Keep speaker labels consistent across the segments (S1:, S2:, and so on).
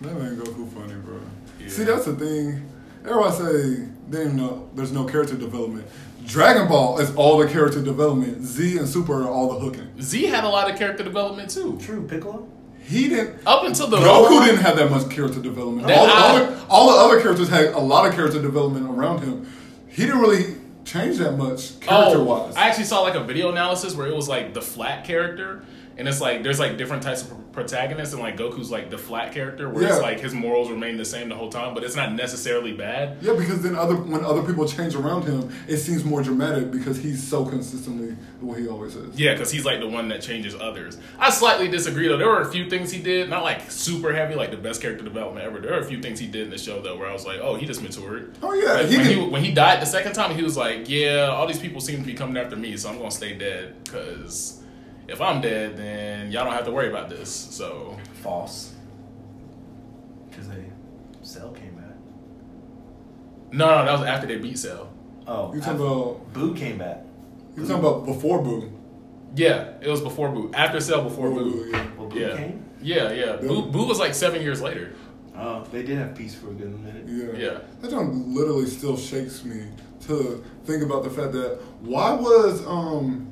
S1: That man Goku funny, bro.
S2: Yeah.
S1: See, that's the thing. Everyone say they don't know there's no character development. Dragon Ball is all the character development. Z and Super are all the hooking.
S2: Z had a lot of character development too.
S3: True, Piccolo.
S1: He didn't.
S2: Up until the
S1: Goku didn't have that much character development. All the,
S2: I-
S1: other, all the other characters had a lot of character development around him. He didn't really change that much character
S2: Oh,
S1: wise.
S2: I actually saw like a video analysis where it was like the flat character, and it's like there's like different types of protagonists, and like Goku's like the flat character, where
S1: Yeah.
S2: it's like his morals remain the same the whole time, but it's not necessarily bad.
S1: yeah, because then other when other people change around him, it seems more dramatic because he's so consistently the way he always is.
S2: Yeah, because he's like the one that changes others. I slightly disagree though. There were a few things he did, not like super heavy, like the best character development ever. There are a few things he did in the show though, where I was like, oh, he just matured.
S1: Oh yeah,
S2: Like,
S1: he
S2: when, he, when he died the second time, he was like, "Yeah, all these people seem to be coming after me, so I'm gonna stay dead. Because if I'm dead, then y'all don't have to worry about this." So
S3: False. Because they Cell came back.
S2: no, no, that was after they beat Cell.
S3: Oh,
S1: You talking
S3: after-
S1: about?
S3: Boo came back.
S1: You talking about before Boo?
S2: Yeah, it was before Boo. After Cell, before
S1: Boo,
S2: Boo.
S1: yeah.
S3: Well, Boo
S2: Yeah,
S3: came.
S2: yeah, yeah. Boo, Boo was like seven years later.
S3: Oh, they did have peace for a good minute.
S1: Yeah.
S2: Yeah.
S1: That joint literally still shakes me to think about the fact that why was um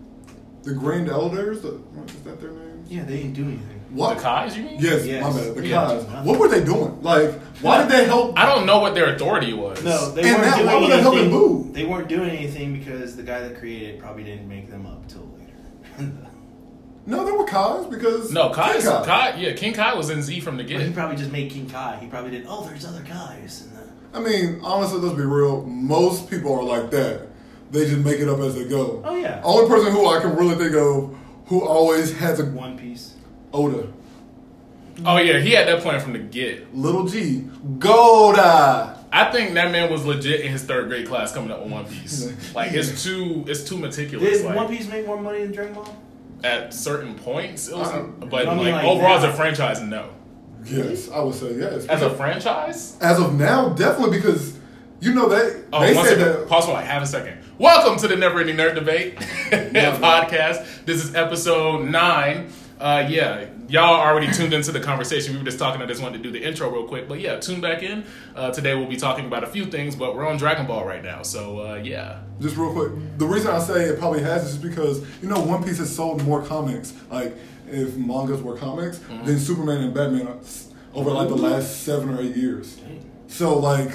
S1: the Grand Elders the, what is that their name?
S3: Yeah, they didn't do anything.
S1: What?
S2: The Kais, you mean?
S1: Yes,
S3: Yes.
S1: my bad. The
S3: Yeah.
S1: Kais. What were they doing? Like, why did they help?
S2: I don't know what their authority was.
S3: No, they
S1: And
S3: weren't
S1: that-
S3: doing
S1: why were they helping
S3: anything.
S1: Boo?
S3: They weren't doing anything because the guy that created it probably didn't make them up till later.
S1: No, they were Kais because
S2: No, Kai,
S1: King Kai.
S2: Kai, yeah, King Kai was in Z from the
S3: But he
S2: get.
S3: probably just made King Kai. He probably did. Oh, there's other guys. And uh,
S1: I mean, honestly, let's be real. Most people are like that. They just make it up as they go.
S3: oh yeah,
S1: Only person who I can really think of who always has a
S3: One Piece.
S1: Oda.
S2: Oh yeah, he had that plan from the get.
S1: Little G. Golda.
S2: I think that man was legit in his third grade class coming up with One Piece. Like it's too, it's too meticulous.
S3: Did
S2: like,
S3: One Piece make more money than Dragon Ball?
S2: at certain points, it was,
S1: Uh,
S2: but
S3: I mean,
S2: like,
S3: like
S2: overall as a franchise, no.
S1: Yes, I would say yes.
S2: As a franchise,
S1: As of now, definitely because you know they
S2: oh,
S1: they said
S2: second.
S1: that
S2: Pause for like half a second. Welcome to the Never Ending Nerd Debate podcast. This is episode nine. Uh, yeah, y'all already tuned into the conversation. We were just talking. I just wanted to do the intro real quick, but yeah, tune back in. Uh, today we'll be talking about a few things, but we're on Dragon Ball right now, so uh, yeah.
S1: just real quick. The reason I say it probably has is just because you know One Piece has sold more comics. Like if mangas were comics,
S2: Mm-hmm.
S1: then Superman and Batman are over like the last seven or eight years. So like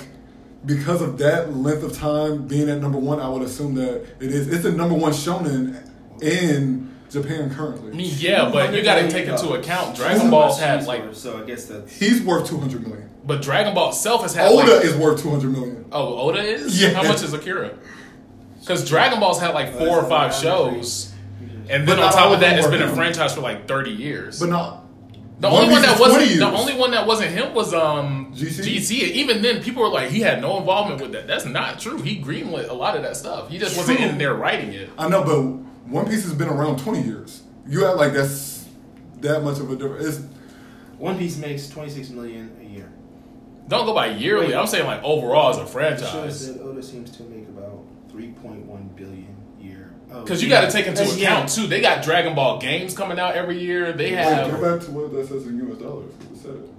S1: because of that length of time being at number one, I would assume that it is. It's the number one shonen in Japan currently.
S2: I mean, yeah, but you got to take into account Dragon Ball's had like,
S3: So I guess that
S1: He's worth two hundred million.
S2: but Dragon Ball itself has had
S1: Oda
S2: like,
S1: is worth two hundred million.
S2: Oh, Oda is?
S1: Yeah.
S2: How much is Akira? Because Dragon Ball's had like four or five shows, and
S1: But
S2: then on top of that, it's been a franchise for like thirty years.
S1: But not
S2: the
S1: One
S2: only one
S1: Piece
S2: that
S1: is
S2: wasn't
S1: 20
S2: the only one that wasn't him was um
S1: GT?
S2: GT. Even then, people were like, he had no involvement with that. That's not true. He greenlit a lot of that stuff. He just wasn't in there writing it.
S1: I know, but One Piece has been around twenty years. You act like that's that much of a difference. It's,
S3: One Piece makes twenty six million a year.
S2: Don't go by yearly.
S3: Wait.
S2: I'm saying like overall as a
S3: The show
S2: franchise.
S3: said Oda seems to make about three point one billion a year. Oh, Oh,
S2: because you
S3: yeah.
S2: got to take into
S3: That's
S2: account
S3: yen.
S2: too. They got Dragon Ball games coming out every year. They
S1: wait,
S2: have.
S1: go back to what that says in U.S. dollars. It said it.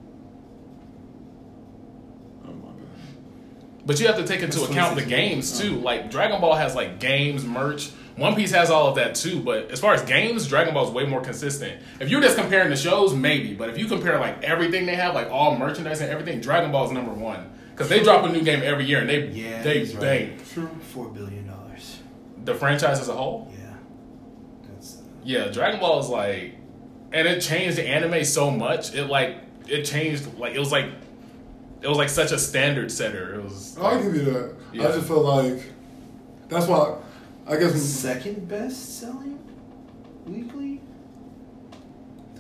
S1: Oh my bad.
S2: But you have to take into
S1: That's
S2: account the games too. Oh. Like Dragon Ball has like games, merch. One Piece has all of that too. But as far as games, Dragon Ball is way more consistent. If you're just comparing the shows, maybe. But if you compare like everything they have, like all merchandise and everything, Dragon Ball is number one because they drop a new game every year and they
S3: Yeah,
S2: they
S3: he's right.
S2: bang
S1: True.
S3: four billion dollars.
S2: The franchise as a whole.
S3: Yeah, that's uh,
S2: Yeah, Dragon Ball is like, and it changed the anime so much. It like it changed like it was like it was like such a standard setter. It was.
S1: I'll give you that.
S2: Yeah.
S1: I just feel like that's why. I guess
S3: second best selling weekly.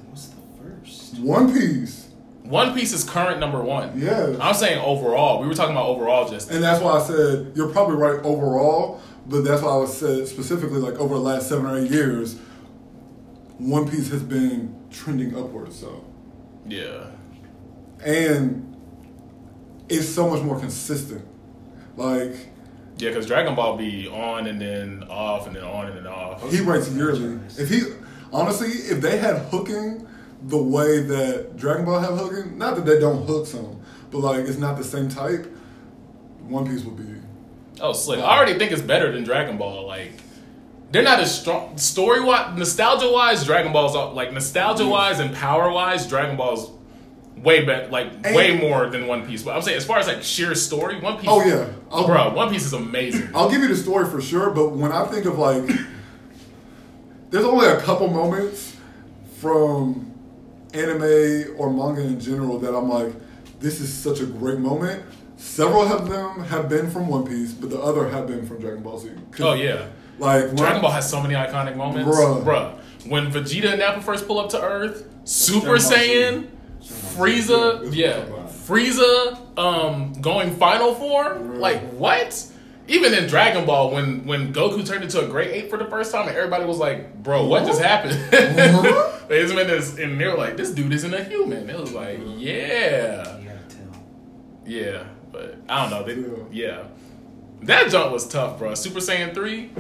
S3: What's the first?
S1: One Piece.
S2: One Piece is current number one.
S1: Yeah.
S2: I'm saying overall. We were talking about overall just.
S1: And that's why I said you're probably right overall, but that's why I was said specifically like over the last seven or eight years, One Piece has been trending upwards. So
S2: Yeah.
S1: and it's so much more consistent. Like
S2: Yeah, because Dragon Ball be on and then off and then on and then off.
S1: he writes yearly. If he honestly, if they had hooking the way that Dragon Ball have hooking. Not that they don't hook some, but like it's not the same type. One Piece would be.
S2: Oh, slick! I already think it's better than Dragon Ball. Like, they're not as strong story wise, nostalgia wise. Dragon Ball's all- like nostalgia wise and power wise. Dragon Ball's way better, like
S1: And-
S2: way more than One Piece. But I'm saying as far as like sheer story, One Piece.
S1: Oh yeah, I'll,
S2: bro, One Piece is amazing.
S1: I'll give you the story for sure. But when I think of like, there's only a couple moments from anime or manga in general that I'm like, this is such a great moment. Several of them have been from One Piece, but the other have been from Dragon Ball Z.
S2: Oh yeah,
S1: like when-
S2: Dragon Ball has so many iconic moments,
S1: Bruh.
S2: Bruh. When Vegeta and Nappa first pull up to Earth, Super
S3: Dragon
S2: Saiyan, Frieza,
S1: Yeah,
S2: yeah,
S1: that's what I'm
S2: Frieza, um, going Final Form, like what? Even in Dragon Ball, when when Goku turned into a Great Ape for the first time, and everybody was like, "Bro, what just happened?"
S1: What?
S2: they just went this, and they were like, "This dude isn't a human." It was like, "Yeah,
S3: You gotta tell.
S2: yeah," but I don't know. They, yeah, that jump was tough, bro. Super Saiyan three.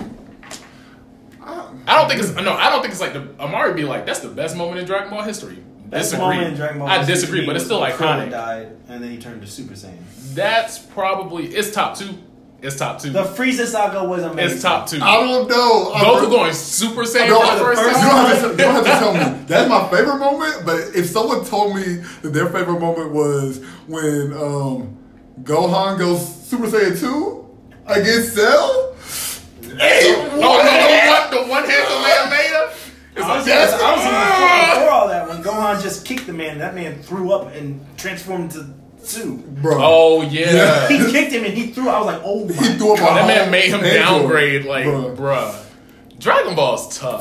S1: I,
S2: I don't think it's no. I don't think it's like the Amari be like that's the best moment in Dragon Ball history.
S3: Best
S2: disagree.
S3: moment in Dragon Ball
S2: I
S3: history
S2: disagree, but it's still
S3: when Krillin
S2: iconic.
S3: died, and then he turned to Super Saiyan.
S2: That's probably it's top two. It's top two.
S3: The Frieza saga was amazing.
S2: it's top two.
S1: I don't know. I
S2: Goku going Super Saiyan
S1: No,
S2: for the
S1: you
S2: first
S3: first
S1: don't,
S2: time.
S1: have to, you don't have to tell me. That's my favorite moment. But if someone told me that their favorite moment was when um, Gohan goes Super Saiyan 2 against Cell, hey,
S2: Oh no, the one, the one hand Kamehameha. It's
S3: I was,
S2: like,
S3: I was, I was even before, before
S2: Ah!
S3: all that when Gohan just kicked the man. That man threw up and transformed into two.
S1: bro.
S2: Oh yeah.
S3: He kicked him and he threw. I was like, oh my.
S1: He threw
S3: God.
S2: That man made him
S1: ankle.
S2: downgrade, like,
S1: Bruh.
S2: bruh. Dragon Ball's tough.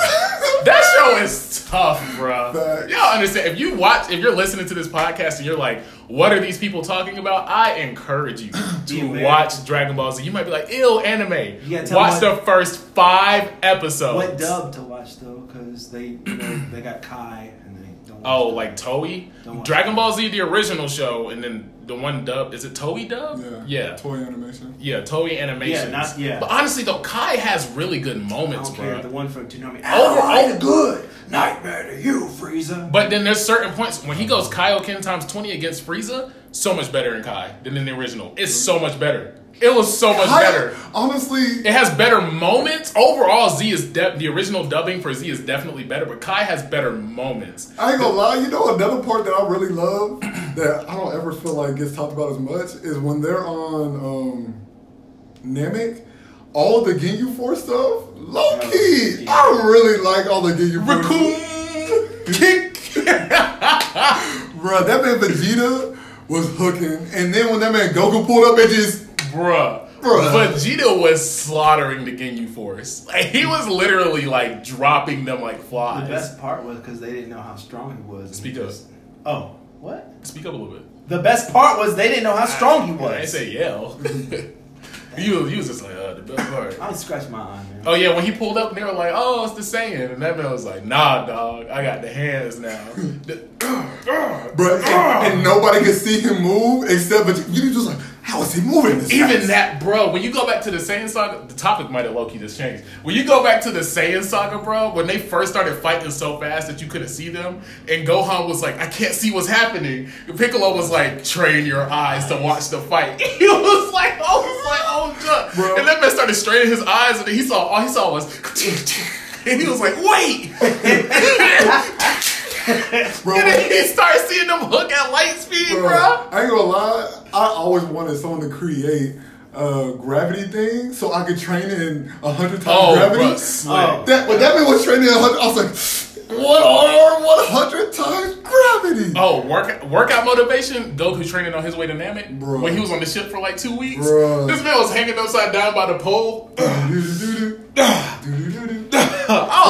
S2: that show is tough, bruh.
S1: Facts.
S2: Y'all understand? If you watch, if you're listening to this podcast and you're like, "What are these people talking about?" I encourage you to watch Dragon Ball Z. You might be like, "Ill anime." Watch the first five episodes.
S3: What dub to watch though? Because they you know, they got Kai and they don't.
S2: Oh, like Toei, Dragon Ball Z, the original show, and then the one dub. Is it Toei dub?
S1: Yeah.
S2: yeah.
S1: Toei animation.
S2: Yeah, Toei Animation.
S3: Yeah, not- yeah.
S2: But honestly, though, Kai has really good
S3: I
S2: moments,
S3: don't care.
S2: bro.
S3: The one from Toonami. Oh, oh.
S2: Over-
S3: Over, good. Nightmare to you, Frieza.
S2: But then there's certain points when he goes Kaioken times 20 against Frieza, so much better in Kai than in the original. It's so much better. It was so much
S1: I-
S2: better.
S1: Honestly,
S2: It has better moments. Overall, Z is de- the original dubbing for Z is definitely better, but Kai has better moments.
S1: I ain't gonna lie, you know another part that I really love that I don't ever feel like gets talked about as much is when they're on um Namek, all the Ginyu Force stuff, low key.
S3: yeah.
S1: I really like all the Ginyu Force.
S2: Raccoon kick.
S1: Bruh, that man Vegeta was hooking, and then when that man Goku pulled up, it just
S2: Bruh.
S1: Bruh.
S2: Vegeta was slaughtering the Ginyu Force. Like he was literally like dropping them like flies.
S3: The best part was because they didn't know how strong he was.
S2: Speak
S3: he
S2: up.
S3: just- Oh, what?
S2: Speak up a little bit.
S3: The best part was they didn't know how strong he was.
S2: I didn't say yell. you, was- you was just like, uh, the best part.
S3: I scratched my eye, man.
S2: Oh yeah, when he pulled up, and they were like, "Oh, it's the Saiyan," and that man was like, "Nah, dog, I got the hands now." The- uh, uh,
S1: bruh, and, uh. and nobody could see him move except Vegeta. You just like, how is he moving this
S2: Even
S1: fast?
S2: that, bro. When you go back to the Saiyan saga, the topic might have low key just changed. When you go back to the Saiyan saga, bro, when they first started fighting so fast that you couldn't see them, and Gohan was like, "I can't see what's happening," Piccolo was like, "Train your eyes to watch the fight." He was like, "Oh, was like, oh, God.
S1: Bro.
S2: and that man started straining his eyes, and then he saw all he saw was, and he was like, "Wait."
S1: Bro,
S2: And then he started seeing them hook at light speed,
S1: Bro,
S2: bro.
S1: I ain't gonna lie. I always wanted someone to create a gravity thing so I could train in a hundred times
S2: Oh,
S1: gravity.
S2: bro.
S3: Oh.
S1: That when that man was training a hundred, I was like, what are one hundred times gravity?
S2: Oh, work, workout motivation. Goku training on his way to Namek
S1: Bro.
S2: when he was on the ship for like two weeks.
S1: Bro.
S2: This man was hanging upside down by the pole. I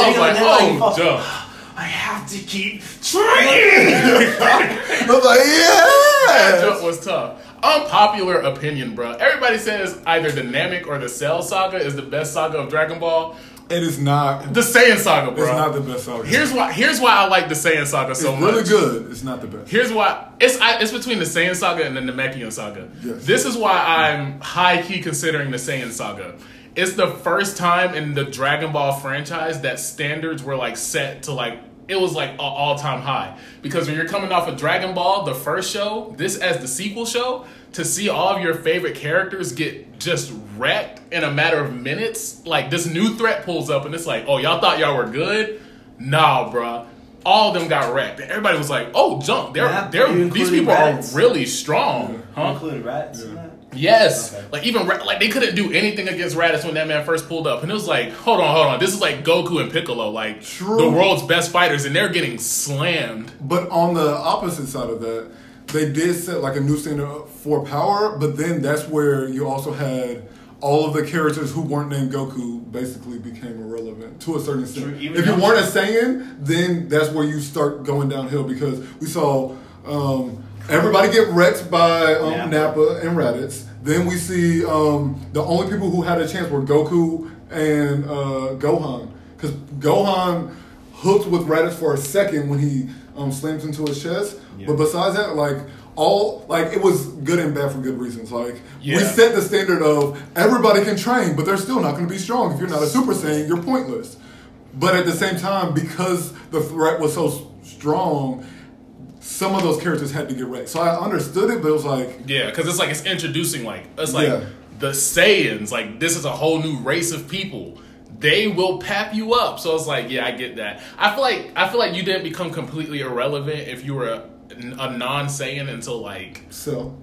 S2: was like, oh,
S3: like,
S2: jump.
S3: I have to keep training.
S1: I was like,
S2: That
S1: yeah.
S2: jump was tough. Unpopular opinion, bro. Everybody says either the Namek or the Cell saga is the best saga of Dragon Ball.
S1: It is not.
S2: The Saiyan saga, bro.
S1: It's not the best saga.
S2: Here's why. Here's why I like the Saiyan saga so
S1: it's
S2: much.
S1: really good. It's not the best.
S2: Here's why it's I, it's between the Saiyan saga and the Namekian saga.
S1: Yes.
S2: This is why I'm high key considering the Saiyan saga. It's the first time in the Dragon Ball franchise that standards were like set to like it was like an all time high because when you're coming off of Dragon Ball, the first show, this as the sequel show, to see all of your favorite characters get just wrecked in a matter of minutes, like this new threat pulls up and it's like, oh y'all thought y'all were good, nah, bruh. All of them got wrecked. Everybody was like, "Oh, jump! They're
S3: Yeah,
S2: they're these people
S3: Raditz?
S2: are really strong, huh?"
S3: Including rats in that.
S2: Yes,
S3: Okay.
S2: like even like they couldn't do anything against Raditz when that man first pulled up, and it was like, hold on, hold on, this is like Goku and Piccolo, like
S1: True.
S2: the world's best fighters, and they're getting slammed.
S1: But on the opposite side of that, they did set like a new standard for power, but then that's where you also had all of the characters who weren't named Goku basically became irrelevant to a certain extent.
S3: True, even
S1: If you weren't a Saiyan, then that's where you start going downhill because we saw um, everybody get wrecked by um,
S3: Nappa.
S1: Nappa and Raditz. Then we see um, the only people who had a chance were Goku and uh, Gohan. Because Gohan hooked with Raditz for a second when he um, slams into his chest.
S3: Yeah.
S1: But besides that, like all like it was good and bad for good reasons. Like we set the standard of everybody can train, but they're still not going to be strong. If you're not a Super Saiyan, you're pointless. But at the same time, because the threat was so strong, some of those characters had to get wrecked. So I understood it, but it was like
S2: Yeah, because it's like it's introducing like it's like
S1: Yeah.
S2: the Saiyans, like this is a whole new race of people. They will pap you up. So it's like, yeah, I get that. I feel like I feel like you didn't become completely irrelevant if you were a, a non Saiyan until like
S1: so.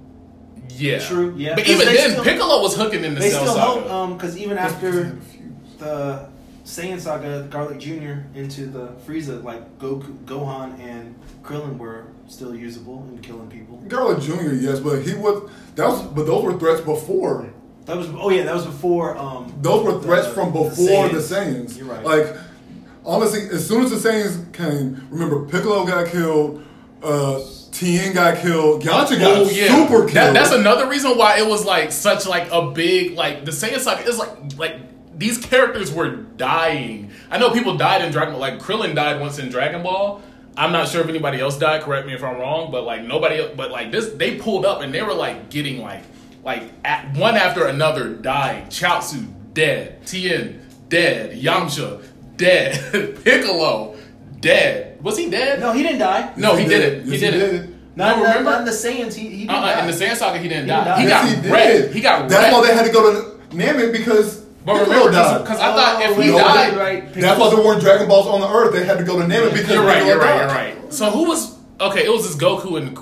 S2: yeah,
S3: True, yeah.
S2: but even then,
S3: still-
S2: Piccolo was hooking in the
S3: They
S2: Cell
S3: still
S2: Saga.
S3: hope, um, because even after the Saiyan Saga, Garlic Jr. into the Frieza, like Goku, Gohan, and Krillin were still usable in killing people.
S1: Garlic Jr. Yes, but he was that was but those were threats before.
S3: That was oh yeah, that was before. Um,
S1: Those were threats
S3: the-
S1: from before the
S3: Saiyans.
S1: Saiyans.
S3: You're right.
S1: Like honestly, as soon as the Saiyans came, remember Piccolo got killed, uh, Tien got killed, Yamcha got
S2: Oh yeah,
S1: super killed.
S2: That, that's another reason why it was like such like a big like the Saiyan saga is like like these characters were dying. I know people died in Dragon Ball. Like Krillin died once in Dragon Ball. I'm not sure if anybody else died. Correct me if I'm wrong, but like nobody. else- But like this, they pulled up and they were like getting like like at, one after another dying. Chaozu dead, Tien dead, Yamcha dead, Piccolo dead. Was he dead?
S3: No, he didn't die.
S2: No, he
S1: Yes,
S2: did
S1: he
S2: it.
S1: did.
S2: He did
S1: he
S2: it.
S1: did.
S3: Not,
S2: No, remember?
S3: not in the Saiyans. He, he didn't
S2: Uh-uh,
S3: die.
S2: in the Saiyan saga, he didn't
S3: He
S2: die.
S3: didn't
S2: He
S3: die.
S2: got
S1: yes, he
S2: wrecked.
S1: did.
S2: He got
S1: That's
S2: wrecked.
S1: why they had to go to Namek because
S2: But
S1: Piccolo
S2: remember, because I thought if
S3: Oh,
S2: he
S3: wait,
S2: died,
S3: right.
S1: That's why there weren't Dragon Balls on the Earth. They had to go to Namek because
S2: you're right, you're right,
S1: died.
S2: you're right. So who was okay? It was this Goku and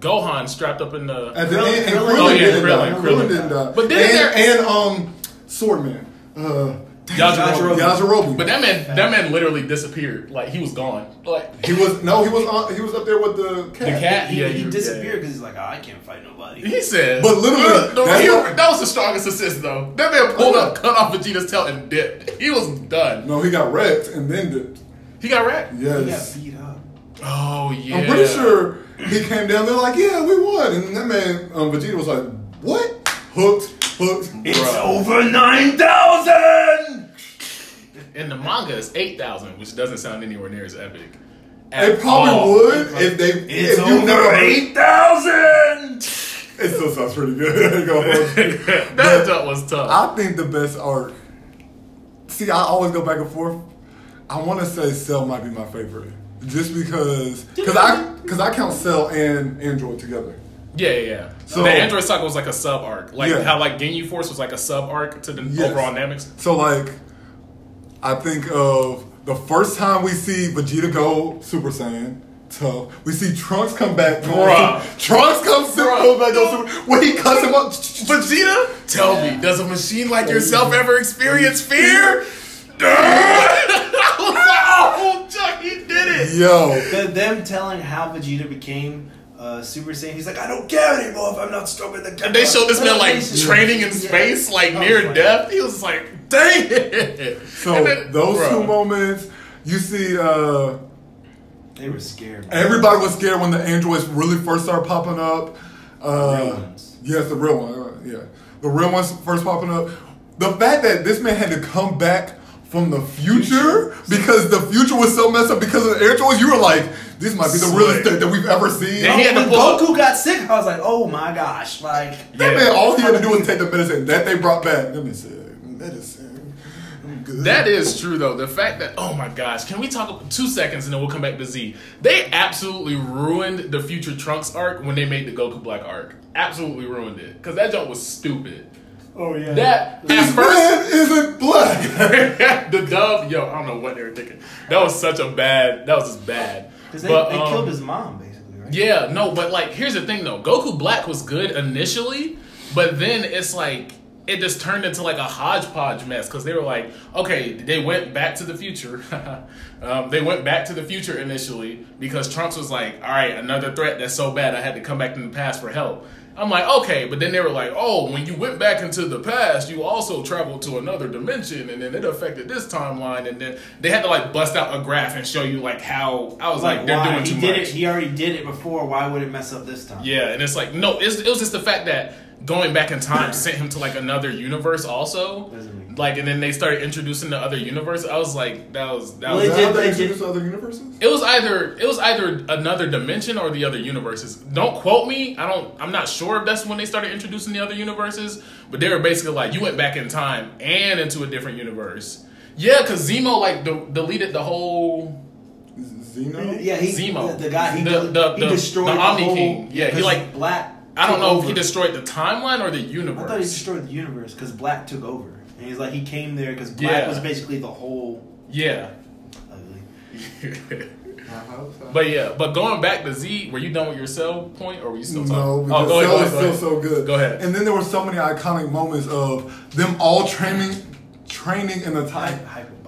S2: Gohan strapped up in the.
S1: At the
S3: Krillin-
S1: end, and
S3: Krillin-
S1: Krillin,
S2: Oh, yeah,
S1: didn't
S2: Krillin,
S1: die.
S2: Krillin.
S1: Krillin didn't die.
S2: But didn't
S1: and,
S2: there-
S1: and um, Swordman, uh,
S2: Yajirobe.
S1: Yajirobe.
S2: But that man, that man literally disappeared. Like he was gone. Like
S1: he was no, he was on, he was up there with the cat.
S2: the cat.
S3: He,
S2: yeah,
S3: he
S2: you-
S3: disappeared because he's like, oh, I can't fight nobody.
S2: He said,
S1: But literally,
S2: "Look, no, he-
S1: what-
S2: that was the strongest assist though. That man pulled up, cut off Vegeta's tail, and dipped. He was done.
S1: No, he got wrecked and then dipped.
S2: He got wrecked.
S3: He got
S1: Yes.
S3: beat up.
S2: Oh yeah.
S1: I'm pretty sure he came down there like, yeah, we won. And that man, um, Vegeta was like, what? Hooked, hooked.
S3: It's
S2: Bruh.
S3: over 9,000!
S2: In the manga, it's eight thousand, which doesn't sound anywhere near as epic.
S1: It probably
S2: all.
S1: would if they
S3: It's
S1: if you
S3: over
S1: never
S3: 8,000!
S1: It still sounds pretty good. I ain't gonna hold you.
S2: that that was tough.
S1: I think the best arc. See, I always go back and forth. I want to say Cell might be my favorite, just because because I because I count Cell and Android together.
S2: Yeah, yeah, yeah.
S1: So-
S2: the Android Saga was like a sub arc, like
S1: Yeah.
S2: how like Ginyu Force was like a sub arc to the
S1: Yes.
S2: overall dynamics.
S1: So like, I think of the first time we see Vegeta go Super Saiyan. Tough. We see Trunks come back.
S2: Bruh.
S1: Super- Trunks comes
S2: Bruh.
S1: comes back go Super. When he cuts him up.
S2: Vegeta, tell me, does a machine like yourself ever experience fear? I was like, oh, Chuck, he did it.
S1: Yo,
S3: The, them telling how Vegeta became uh, Super Saiyan, he's like, I don't care anymore if I'm not stronger than
S2: And they showed this man like training in
S3: Yeah.
S2: space, like near
S3: like-
S2: death. He was like, dang it.
S1: so
S2: then-
S1: those
S2: bruh.
S1: two moments, you see. uh
S3: They were scared. man.
S1: Everybody was scared when the androids really first started popping up. Uh,
S3: The real ones.
S1: Yes, the real one. uh, yeah, the real ones first popping up. The fact that this man had to come back from the future, because the future was so messed up because of the androids, you were like, this might be the
S2: Slick.
S1: realest thing that we've ever seen.
S2: And he had to
S3: when
S2: pull up-
S3: got sick, I was like, oh my gosh. Like,
S1: That
S2: Yeah.
S1: man, all he had to do was take the medicine that they brought back. Let me say, medicine. Good.
S2: That is true though. The fact that oh my gosh, can we talk about two seconds and then we'll come back to Z? They absolutely ruined the future Trunks arc when they made the Goku Black arc. Absolutely ruined it because that joke was stupid.
S3: Oh yeah.
S2: That at
S1: This
S2: first
S1: man isn't black.
S2: the dub, yo, I don't know what they were thinking. That was such a bad. That was just bad.
S3: Because they,
S2: But,
S3: they
S2: um,
S3: killed his mom basically, right?
S2: Yeah, no, but like, here's the thing though. Goku Black was good initially, but then it's like it just turned into like a hodgepodge mess because they were like, okay, they went back to the future. um, they went back to the future initially because Trunks was like, all right, another threat that's so bad I had to come back in the past for help. I'm like, okay, but then they were like, oh, when you went back into the past, you also traveled to another dimension, and then it affected this timeline, and then they had to like bust out a graph and show you like how I was like,
S3: Like,
S2: they're
S3: why?
S2: doing
S3: he
S2: too
S3: did
S2: much.
S3: it. He already did it before. Why would it mess up this time?
S2: Yeah, and it's like no, it's, it was just the fact that going back in time sent him to like another universe also. Like, and then they started introducing the other universe. I was like, that was that
S3: Well,
S2: was.
S1: Is
S3: they
S1: that
S3: did-
S1: how they
S3: they did-
S1: introduce other universes?
S2: It was either it was either another dimension or the other universes. Don't quote me. I don't. I'm not sure if that's when they started introducing the other universes. But they were basically like you went back in time and into a different universe. Yeah, because Zeno like de- deleted the whole
S1: Zeno?
S3: Yeah, he
S2: Zeno.
S3: the, the guy he,
S2: The-
S3: del-
S2: the-
S3: he
S2: the-
S3: destroyed
S2: the
S3: the,
S2: Omni
S3: whole,
S2: King. Yeah, he,
S3: 'cause
S2: like-
S3: black.
S2: I don't
S3: took
S2: know if he destroyed the timeline or the universe.
S3: I thought he destroyed the universe because Black took over, and he's like he came there because Black
S2: Yeah.
S3: was basically the whole.
S2: yeah.
S3: Ugly.
S2: But yeah, but going back to Z, were you done with your cell point, or were you still talking?
S1: No,
S2: oh,
S1: because
S2: go ahead,
S1: Cell
S2: go
S1: is
S2: ahead,
S1: still so good.
S2: Go ahead.
S1: And then there were so many iconic moments of them all training, training in the time.
S3: Hy- hyperbolic time change.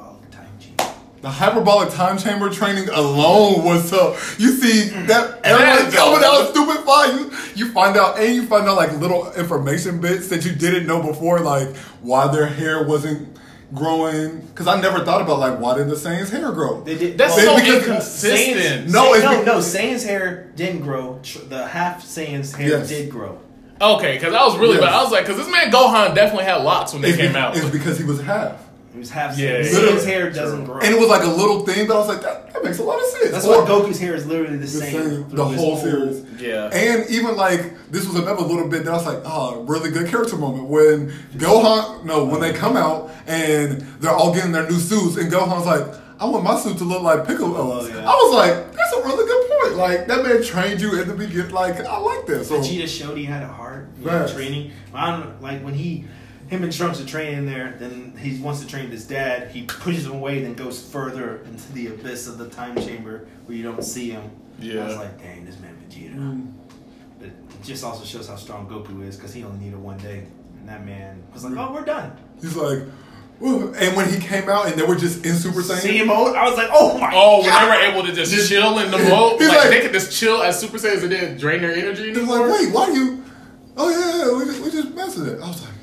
S1: The hyperbolic time chamber training alone was so. You see that
S2: That
S1: everyone
S2: is
S1: coming
S2: dope.
S1: out stupid fine. You you find out and you find out like little information bits that you didn't know before, like why their hair wasn't growing. Because I never thought about like why did the Saiyans hair grow?
S3: They did.
S2: That's
S1: They-
S2: so
S1: because-
S2: inconsistent.
S3: Saiyans,
S1: No,
S3: Say-
S1: it's
S3: no,
S1: be-
S3: no. Saiyan's hair didn't grow. The half Saiyan's hair
S1: Yes.
S3: did grow.
S2: Okay, because I was really,
S1: Yes.
S2: bad. I was like, because this man Gohan definitely had locks when they
S1: It's,
S2: came
S1: be-
S2: out.
S1: it's because he was half.
S3: It was half.
S2: Yeah,
S3: Saiyan.
S2: yeah,
S3: Saiyan's
S1: yeah.
S3: hair doesn't grow.
S1: And it was like a little thing, but I was like, that, that makes a lot of sense.
S3: That's
S1: Or-
S3: why Goku's hair is literally the
S1: the
S3: same.
S1: same, the whole series.
S2: Yeah.
S1: And even like this was another little bit that I was like, oh, really good character moment when Gohan, no, when they come out and they're all getting their new suits, and Gohan's like, I want my suit to look like Piccolo.
S3: Oh, yeah.
S1: I was like, that's a really good point. Like that man trained you in the beginning. Like I like that. So
S3: Vegeta showed he had a heart. You know, training. I don't like when he, him and Trunks are training there. Then he wants to train his dad. He pushes him away, then goes further into the abyss of the time chamber where you don't see him.
S2: Yeah.
S3: I was like, dang, this man Vegeta.
S1: Mm.
S3: But it just also shows how strong Goku is because he only needed one day, and that man was like, oh, we're done.
S1: he's like, "Woo." and when he came out and they were just in Super Saiyan.
S3: See mode. I was like, oh my. God.
S2: Oh, when
S3: God.
S2: they were able to just chill in the mode,
S1: He's
S2: like,
S1: like-
S2: they could just chill as Super Saiyans and then drain their energy.
S1: He was
S2: anymore.
S1: like, wait, why do you? Oh yeah, yeah, we just we just messed with it. I was like.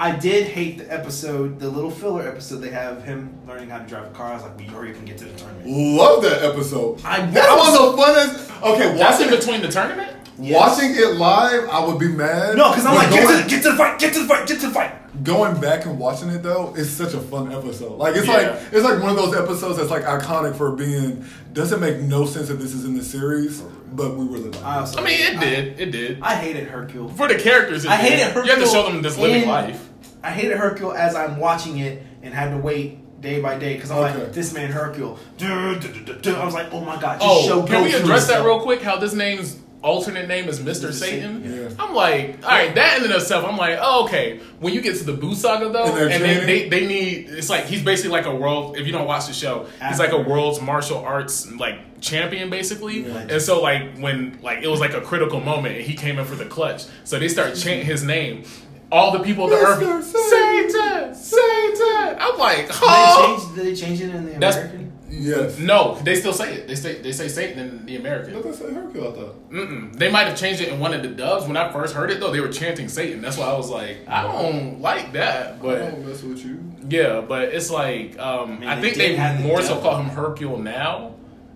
S3: I did hate the episode, the little filler episode they have him learning how to drive a car. I was like, we hurry up and get to the tournament.
S1: Love that episode.
S3: I-
S1: That's
S3: I was-
S1: of the funnest. Okay,
S2: That's in
S1: watching,
S2: between the tournament.
S1: watching it live, I would be mad.
S3: No, because I'm
S1: But
S3: like, get
S1: going,
S3: to, get to the fight, get to the fight, get to the fight.
S1: going back and watching it though, it's such a fun episode. Like it's
S2: Yeah.
S1: like it's like one of those episodes that's like iconic for being doesn't make no sense that this is in the series, but we really like.
S3: I, also,
S2: I mean, it did. It did.
S3: I hated Hercule.
S2: For the characters, it
S3: I
S2: did.
S3: hated
S2: You have to show them this living
S3: in-
S2: life.
S3: I hated Hercule as I'm watching it and had to wait day by day because I'm
S1: Okay.
S3: like, this man Hercule. Duh, duh, duh, duh, duh. I was like, oh my god, just
S2: Oh,
S3: show
S2: can we address that real quick? How this name's alternate name is Mr.
S3: Mr.
S2: Satan?
S3: Satan,
S1: yeah.
S2: I'm like, all right, that in and of itself, I'm like, oh, okay. When you get to the Boo Saga though,
S1: And they're
S2: and they, they they need, it's like he's basically like a world. If you don't watch the show, he's like a world's martial arts like champion basically.
S3: Yeah.
S2: And so like when like it was like a critical moment, and he came in for the clutch, so they start chanting his name. All the people of the
S1: Mr.
S2: earth,
S1: Satan!
S2: Satan, Satan. I'm like,
S3: Did
S2: oh.
S3: they, change, did they change it in the
S2: That's-
S3: American?
S1: Yes.
S2: No, they still say it. They say they say Satan in the American.
S1: What did they say Hercule? I thought.
S2: Mm-mm. They might have changed it in one of the dubs. When I first heard it, though, they were chanting Satan. That's why I was like, I don't like that.
S1: I
S2: But
S1: don't mess with you.
S2: yeah, but it's like um,
S3: mean,
S2: I think
S3: did
S2: they
S3: have the
S2: more so call him Hercule now.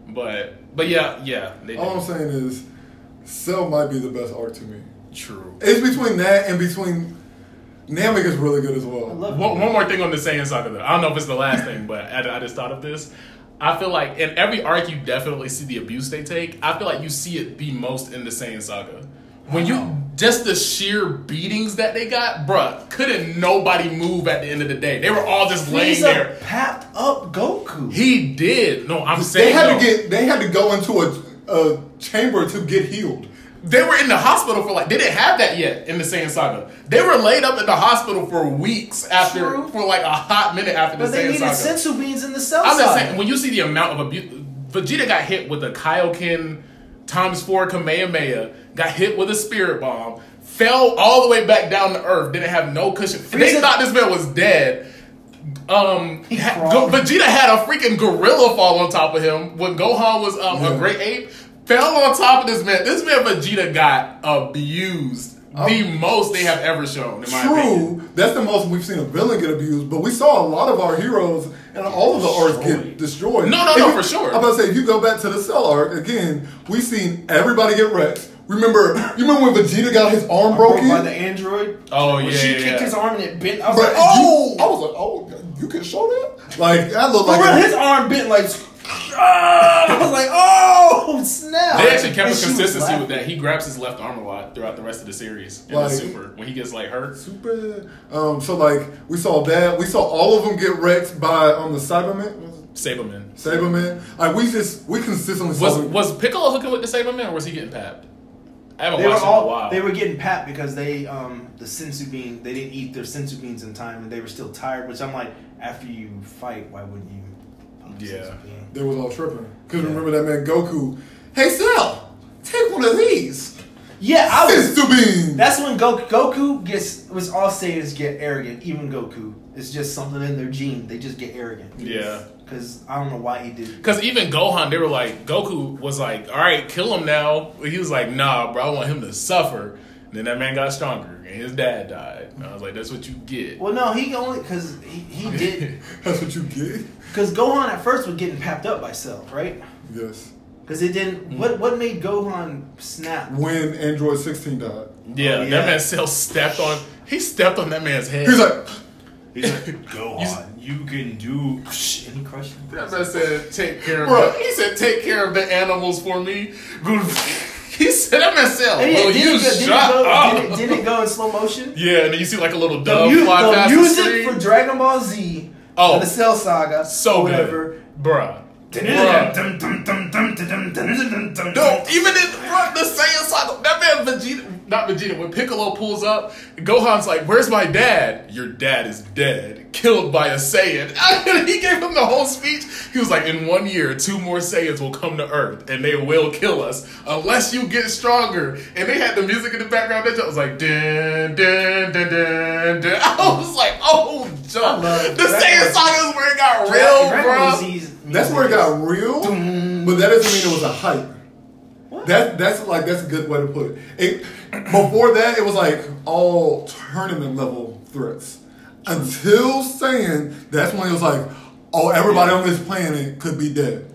S2: But but yeah, yeah, they
S1: All I'm saying is, Cell might be the best art to me.
S2: True.
S1: It's between that and between Namek is really good as
S3: I
S1: well.
S3: love
S2: One, one more thing on the Saiyan saga, though. I don't know if it's the last thing, but I, I just thought of this. I feel like in every arc, you definitely see the abuse they take. I feel like you see it the most in the Saiyan saga. When you just the sheer beatings that they got, bruh, couldn't nobody move at the end of the day. They were all just laying
S3: Frieza
S2: there.
S3: papped up Goku.
S2: He did. No, I'm saying
S1: They had
S2: though,
S1: to get. They had to go into a, a chamber to get healed.
S2: They were in the hospital for like they didn't have that yet in the Saiyan saga. They were laid up in the hospital for weeks after
S3: True.
S2: for like a hot minute after the Saiyan saga.
S3: but they needed
S2: saga.
S3: senzu beans in the cell
S2: I'm just
S3: side.
S2: saying when you see the amount of abuse, Vegeta got hit with a Kaioken times four Kamehameha, got hit with a Spirit Bomb, fell all the way back down to Earth, didn't have no cushion. They
S3: Frieza-
S2: thought this man was dead. Um, ha- Go- Vegeta had a freaking gorilla fall on top of him when Gohan was um, a great ape. Fell on top of this man. This man Vegeta got abused the most they have ever shown. In my opinion.
S1: True, that's the most we've seen a villain get abused, but we saw a lot of our heroes and all of the arcs get destroyed.
S2: No, no,
S1: If
S2: no,
S1: you-
S2: for sure.
S1: I'm about to say, if you go back to the Cell arc again, we've seen everybody get wrecked. Remember, you remember when Vegeta got his arm broken?
S3: by the android.
S2: Oh,
S3: When
S2: yeah,
S3: she
S2: yeah,
S3: kicked
S2: yeah.
S3: his arm and it bent. I was
S1: But
S3: like, oh,
S1: you- I was like, oh, you can show that? Like that looked
S3: For
S1: like
S3: real,
S1: a-
S3: his arm bent like. I was like, oh snap!
S2: They actually kept
S3: And
S2: a consistency with that. He grabs his left arm a lot throughout the rest of the series in
S1: Like-
S2: the Super when he gets like hurt.
S1: super. Um, so like we saw that, we saw all of them get wrecked by um the Cybermen,
S2: Saberman.
S1: Sabermen. Like we just we consistently
S2: Was
S1: them-
S2: was Piccolo hooking with the Saberman or was he getting papped? I haven't
S3: They were
S2: watched in a
S3: all
S2: while.
S3: they were getting papped because they um the senzu bean they didn't eat their senzu beans in time and they were still tired. Which I'm like, after you fight, why wouldn't you? Pop a
S2: Yeah.
S1: They was all tripping. Because
S3: Yeah.
S1: remember that man Goku. Hey Cell, take one of these.
S3: Yeah, I was.
S1: Senzu bean.
S3: That's when Goku, Goku gets was all Saiyans get arrogant. Even Goku, it's just something in their gene. They just get arrogant.
S2: Yeah.
S3: Because I don't know why he did.
S2: Because even Gohan, they were like, Goku was like, all right, kill him now. He was like, nah, bro, I want him to suffer. And then that man got stronger and his dad died. And I was like, that's what you get.
S3: Well, no, he only because he, he did
S1: That's what you get.
S3: because Gohan at first was getting papped up by Cell, right?
S1: Yes.
S3: Because it didn't. Mm-hmm. What what made Gohan snap?
S1: When Android 16 died,
S2: yeah,
S3: Oh,
S2: that man Cell stepped on, he stepped on that man's head.
S1: he's like,
S3: He's like, Gohan, you can do. Any question?
S2: That man said, "Take care of."
S1: Bruh.
S2: The, he said, "Take care of the animals for me." He said, "That man said,
S3: And
S2: well,
S3: it, did,
S2: you
S3: it go, did, it go,
S2: up."
S3: did, it, did it go in slow motion?
S2: yeah, and then you see like a little
S3: The,
S2: dove
S3: mu-
S2: fly
S3: the
S2: past the
S3: music
S2: screen.
S3: for Dragon Ball Z,
S2: Oh.
S3: oh, the Cell Saga,
S2: so
S3: or whatever.
S2: good, bruh. Bruh. No, even in bruh, the Saiyan saga, that man Vegeta, not Vegeta, when Piccolo pulls up, Gohan's like, "Where's my dad? Your dad is dead, killed by a Saiyan." He gave him the whole speech. He was like, "In one year, two more Saiyans will come to Earth, and they will kill us unless you get stronger." And they had the music in the background. That was like, "Dun dun dun dun dun." I was like, "Oh,
S3: I
S2: The Saiyan
S3: Ball-
S2: saga is where it got real, bro.
S1: That's where it
S3: is-
S1: got real. But that doesn't mean it was a hype. That that's like that's a good way to put it. it. Before that, it was like all tournament level threats. Until saying that's when it was like, oh, everybody on this planet could be dead.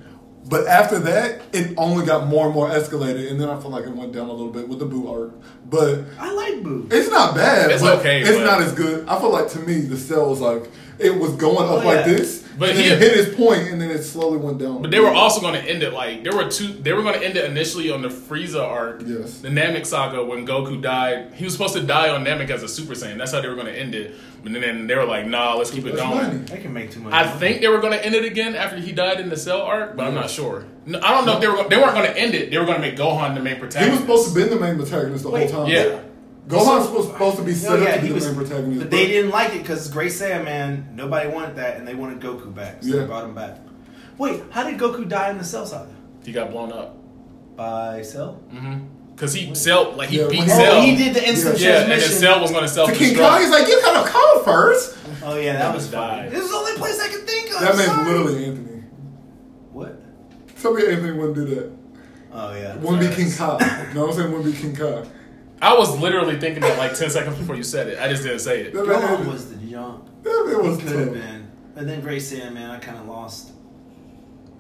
S1: But after that, it only got more and more escalated, and then I feel like it went down a little bit with the Boo arc. But
S3: I like Boo.
S1: it's not bad.
S2: It's
S1: but
S2: okay,
S1: It's
S2: but-
S1: not as good. I feel like to me, the cell was like it was going up
S3: Oh,
S1: like this,
S2: But
S1: and then
S2: he-
S1: it hit its point, and then it slowly went down.
S2: But they were also going to end it like there were two. They were going to end it initially on the Frieza arc,
S1: Yes.
S2: the Namek saga when Goku died. He was supposed to die on Namek as a Super Saiyan. That's how they were going to end it. But then they were like, "Nah, let's keep it
S1: That's
S2: going."
S1: money.
S3: They can make too much.
S2: I
S3: money.
S2: think they were going to end it again after he died in the Cell arc, but I'm not sure. No, I don't know if they were. They weren't going to end it. They were going to make Gohan the main protagonist.
S1: He was supposed to be the main protagonist the
S3: Wait.
S1: whole time.
S2: Yeah.
S1: Gohan's supposed, supposed to be set
S3: No,
S1: up to be the
S3: was,
S1: main protagonist.
S3: but they didn't like it because Great Saiyaman, nobody wanted that, and they wanted Goku back, so
S1: Yeah.
S3: they brought him back. Wait, how did Goku die in the Cell Saga?
S2: He got blown up.
S3: By Cell? Mm-hmm.
S2: Because he Cell like he
S1: Yeah,
S2: beat
S1: when-
S3: Oh,
S2: Cell.
S3: he did the instant
S2: yeah, and then. Cell was going to self
S1: To King Kong, he's like, you could have called first.
S3: Oh yeah, that was
S2: died.
S3: funny. This is the only place I can think of.
S1: That man's
S3: sorry.
S1: literally Anthony.
S3: What?
S1: Tell me Anthony wouldn't do that.
S3: Oh yeah.
S1: Wouldn't be King
S2: Facts.
S1: Kai. no, I'm saying wouldn't be King Kai.
S2: I was literally thinking that like ten seconds before you said it. I just didn't say it.
S1: That
S3: Gohan
S1: man,
S3: was the jump.
S1: that man was
S3: He could have been. And then Great Saiyaman, I kind of lost.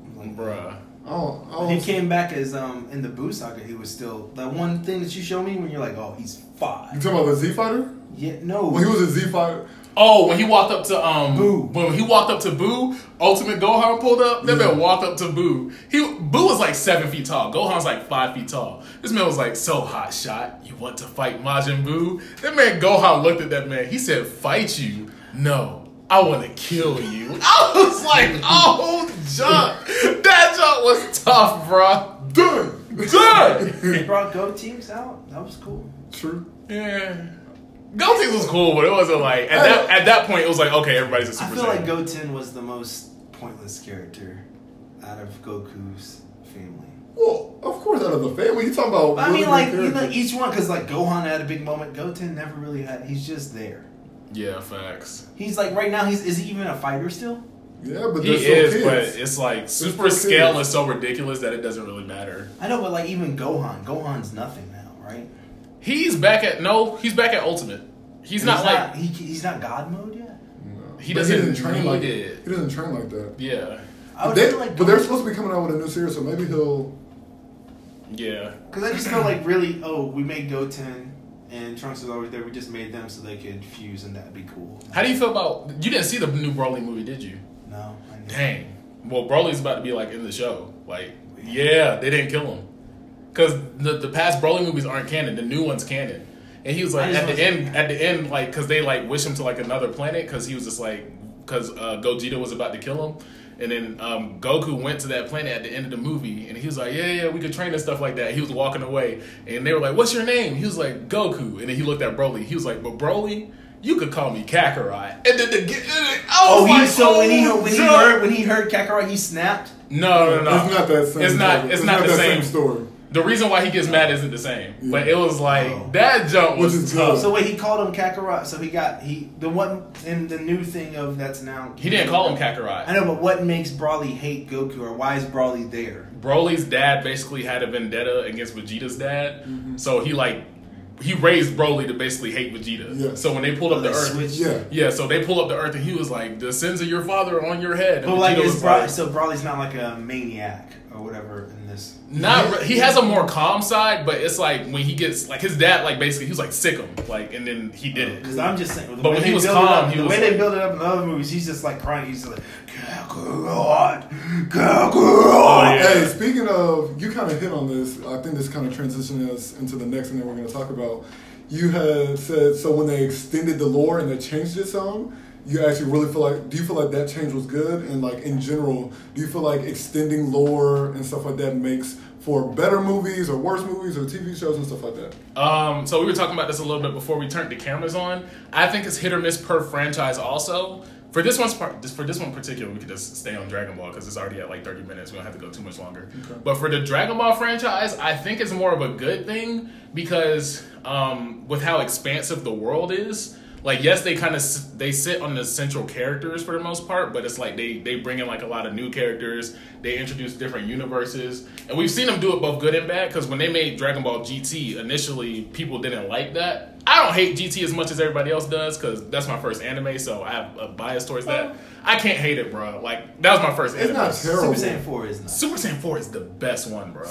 S3: I'm like,
S2: Bruh.
S1: don't, I
S3: When
S1: don't
S3: he came back as um in the Boo saga, he was still that one thing that you showed me when you're like, oh, he's five.
S1: You talking about the Z Fighter?
S3: Yeah, no.
S1: When he was a Z Fighter,
S2: Oh, when he walked up to um
S3: Boo.
S2: when he walked up to Boo, Ultimate Gohan pulled up. That
S1: Yeah.
S2: man walked up to Boo. He Boo was like seven feet tall. Gohan's like five feet tall. This man was like, "So hot shot, you want to fight Majin Boo?" That man Gohan looked at that man. He said, "Fight you? No." I want to kill you. I was like, oh, junk. That junk was tough, bro.
S1: done.
S2: Done.
S3: they brought Gotenks out. That was cool.
S1: True.
S2: Yeah. Gotenks was cool, but it wasn't like at that at that point it was like okay, everybody's a Super
S3: I feel
S2: Saiyan.
S3: like Goten was the most pointless character out of Goku's family.
S1: Well, of course, out of the family, you talking about.
S3: But I
S1: really
S3: mean, like you know, each one because like Gohan had a big moment. Goten never really had. He's just there.
S2: yeah, facts.
S3: He's like right now. He's is he even a fighter still?
S1: yeah, but
S2: He
S1: still
S2: is,
S1: kids.
S2: but it's like super scale is so ridiculous that it doesn't really matter.
S3: I know, but like even Gohan, Gohan's nothing now, right?
S2: He's back at no, he's back at Ultimate. He's not like
S3: he, he- he's not God mode yet.
S1: No.
S2: He
S1: But
S2: doesn't
S1: didn't train
S2: need
S1: like
S2: it.
S1: He doesn't train like that.
S2: yeah,
S3: I would
S1: They-
S3: feel like,
S1: but they're supposed to be coming out with a new series, so maybe he'll.
S2: yeah.
S3: because I just felt like really, oh, we made Goten and Trunks was always there. We just made them so they could fuse, and that'd be cool.
S2: How do you feel about? You didn't see the new Broly movie, did you?
S3: No, I didn't.
S2: Dang. Well, Broly's about to be like in the show. Like, yeah, they didn't kill him because the the past Broly movies aren't canon. The new one's canon. And he was like at the
S3: wasn't-
S2: end, at the end, like because they like wish him to like another planet because he was just like because uh, Gogeta was about to kill him, and then um, Goku went to that planet at the end of the movie, and he was like, yeah, yeah, we could train and stuff like that. He was walking away, and they were like, what's your name? He was like Goku, and then he looked at Broly. He was like, but Broly. You could call me Kakarot. And then the, and then I
S3: Oh,
S2: was
S3: he
S2: like,
S3: so when he
S2: oh,
S3: when he heard when he heard Kakarot, he snapped.
S2: No, no, no.
S1: It's not that same.
S2: It's not.
S1: type-
S2: It's, not, the
S1: that
S2: same.
S1: story.
S2: The reason why he gets mad isn't the same.
S1: Yeah.
S2: But it was like
S3: Oh.
S2: that jump was
S1: Which is
S2: tough.
S3: So wait, he called him Kakarot. So he got he the one in the new thing of that's now.
S2: He didn't call him Kakarot.
S3: I know, but what makes Broly hate Goku, or why is Broly there?
S2: Broly's dad basically had a vendetta against Vegeta's dad,
S1: Mm-hmm.
S2: so he like he raised Broly to basically hate Vegeta.
S1: Yeah.
S2: So when they pulled up
S3: Oh,
S2: the Earth,
S3: switched?
S1: Yeah.
S2: yeah, so they pull up the Earth and he was like, "The sins of your father are on your head." And
S3: But like, is
S2: was
S3: Bra-
S2: like,
S3: so Broly's not like a maniac or whatever in this.
S2: Not re- he has a more calm side, but it's like when he gets like his dad like basically he was like sick him like and then he did it.
S3: Because I'm just saying,
S2: But when he was calm,
S3: up,
S2: he
S3: the
S2: was
S3: way
S2: like-
S3: they build it up in other movies, he's just like crying. He's like, Kakarot,
S2: Oh, yeah.
S1: Hey, speaking of, you kind of hit on this. I think this kind of transitioned us into the next thing that we're going to talk about. You had said so when they extended the lore and they changed it some. You actually really feel like? Do you feel like that change was good? And like in general, do you feel like extending lore and stuff like that makes for better movies or worse movies or TV shows and stuff like that?
S2: Um, so we were talking about this a little bit before we turned the cameras on. I think it's hit or miss per franchise. Also, for this one's part, for this one in particular, we could just stay on Dragon Ball because it's already at like thirty minutes. We don't have to go too much longer.
S1: Okay.
S2: But for the Dragon Ball franchise, I think it's more of a good thing because um, with how expansive the world is. Like yes, they kind of they sit on the central characters for the most part, but it's like they they bring in like a lot of new characters. They introduce different universes, and we've seen them do it both good and bad. Because when they made Dragon Ball GT, initially people didn't like that. I don't hate GT as much as everybody else does because that's my first anime, so I have a bias towards that. I can't hate it, bro. Like that was my first
S1: It's
S2: anime.
S1: not terrible.
S3: Super Saiyan 4 is not.
S2: Super Saiyan 4 is the best one, bro.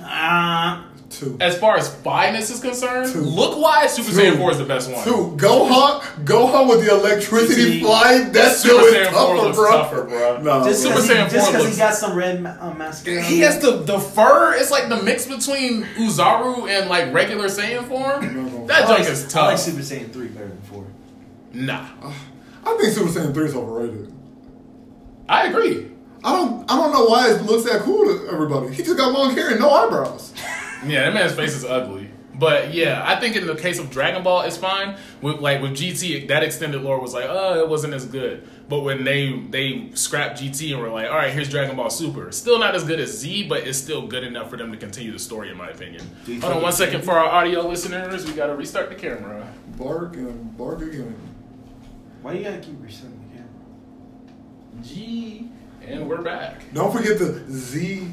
S3: Ah,
S1: Two.
S2: As far as fineness is concerned,
S1: Two.
S2: look wise, Super
S1: Two.
S2: Saiyan 4 is the best one.
S1: Two. Gohan, Gohan with the electricity
S3: See,
S1: flying. That
S2: Super
S1: still is
S2: Saiyan 4
S1: tougher,
S2: looks
S1: bro.
S2: tougher, bro.
S1: No,
S3: just
S2: Super
S3: because he,
S2: Saiyan 4
S3: just 'cause
S2: looks-
S3: he got some red ma- uh, mascara.
S2: He has the the fur. It's like the mix between Oozaru and like regular Saiyan form. That
S3: I
S2: junk
S3: like,
S2: is
S3: I like. Super Saiyan 3 better than 4.
S2: Nah,
S1: I think Super Saiyan 3 is overrated.
S2: I agree.
S1: I don't I don't know why it looks that cool to everybody. He just got long hair and no eyebrows.
S2: Yeah, that man's face is ugly. But yeah, I think in the case of Dragon Ball, it's fine. With like with GT, that extended lore was like, oh, it wasn't as good. But when they they scrapped GT and were like, all right, here's Dragon Ball Super, still not as good as Z, but it's still good enough for them to continue the story, in my opinion.
S3: Do
S2: Hold on
S3: think
S2: one
S3: it's-
S2: second for our audio listeners. We gotta restart the camera.
S1: Bark and bark again.
S3: Why you gotta keep resetting the camera?
S2: G, and we're back.
S1: Don't forget the Z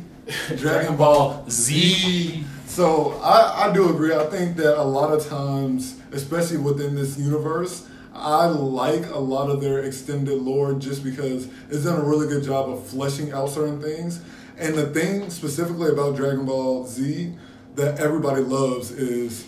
S2: Dragon Ball Z.
S1: So I, I do agree. I think that a lot of times, especially within this universe, I like a lot of their extended lore just because it's done a really good job of fleshing out certain things. And the thing specifically about Dragon Ball Z that everybody loves is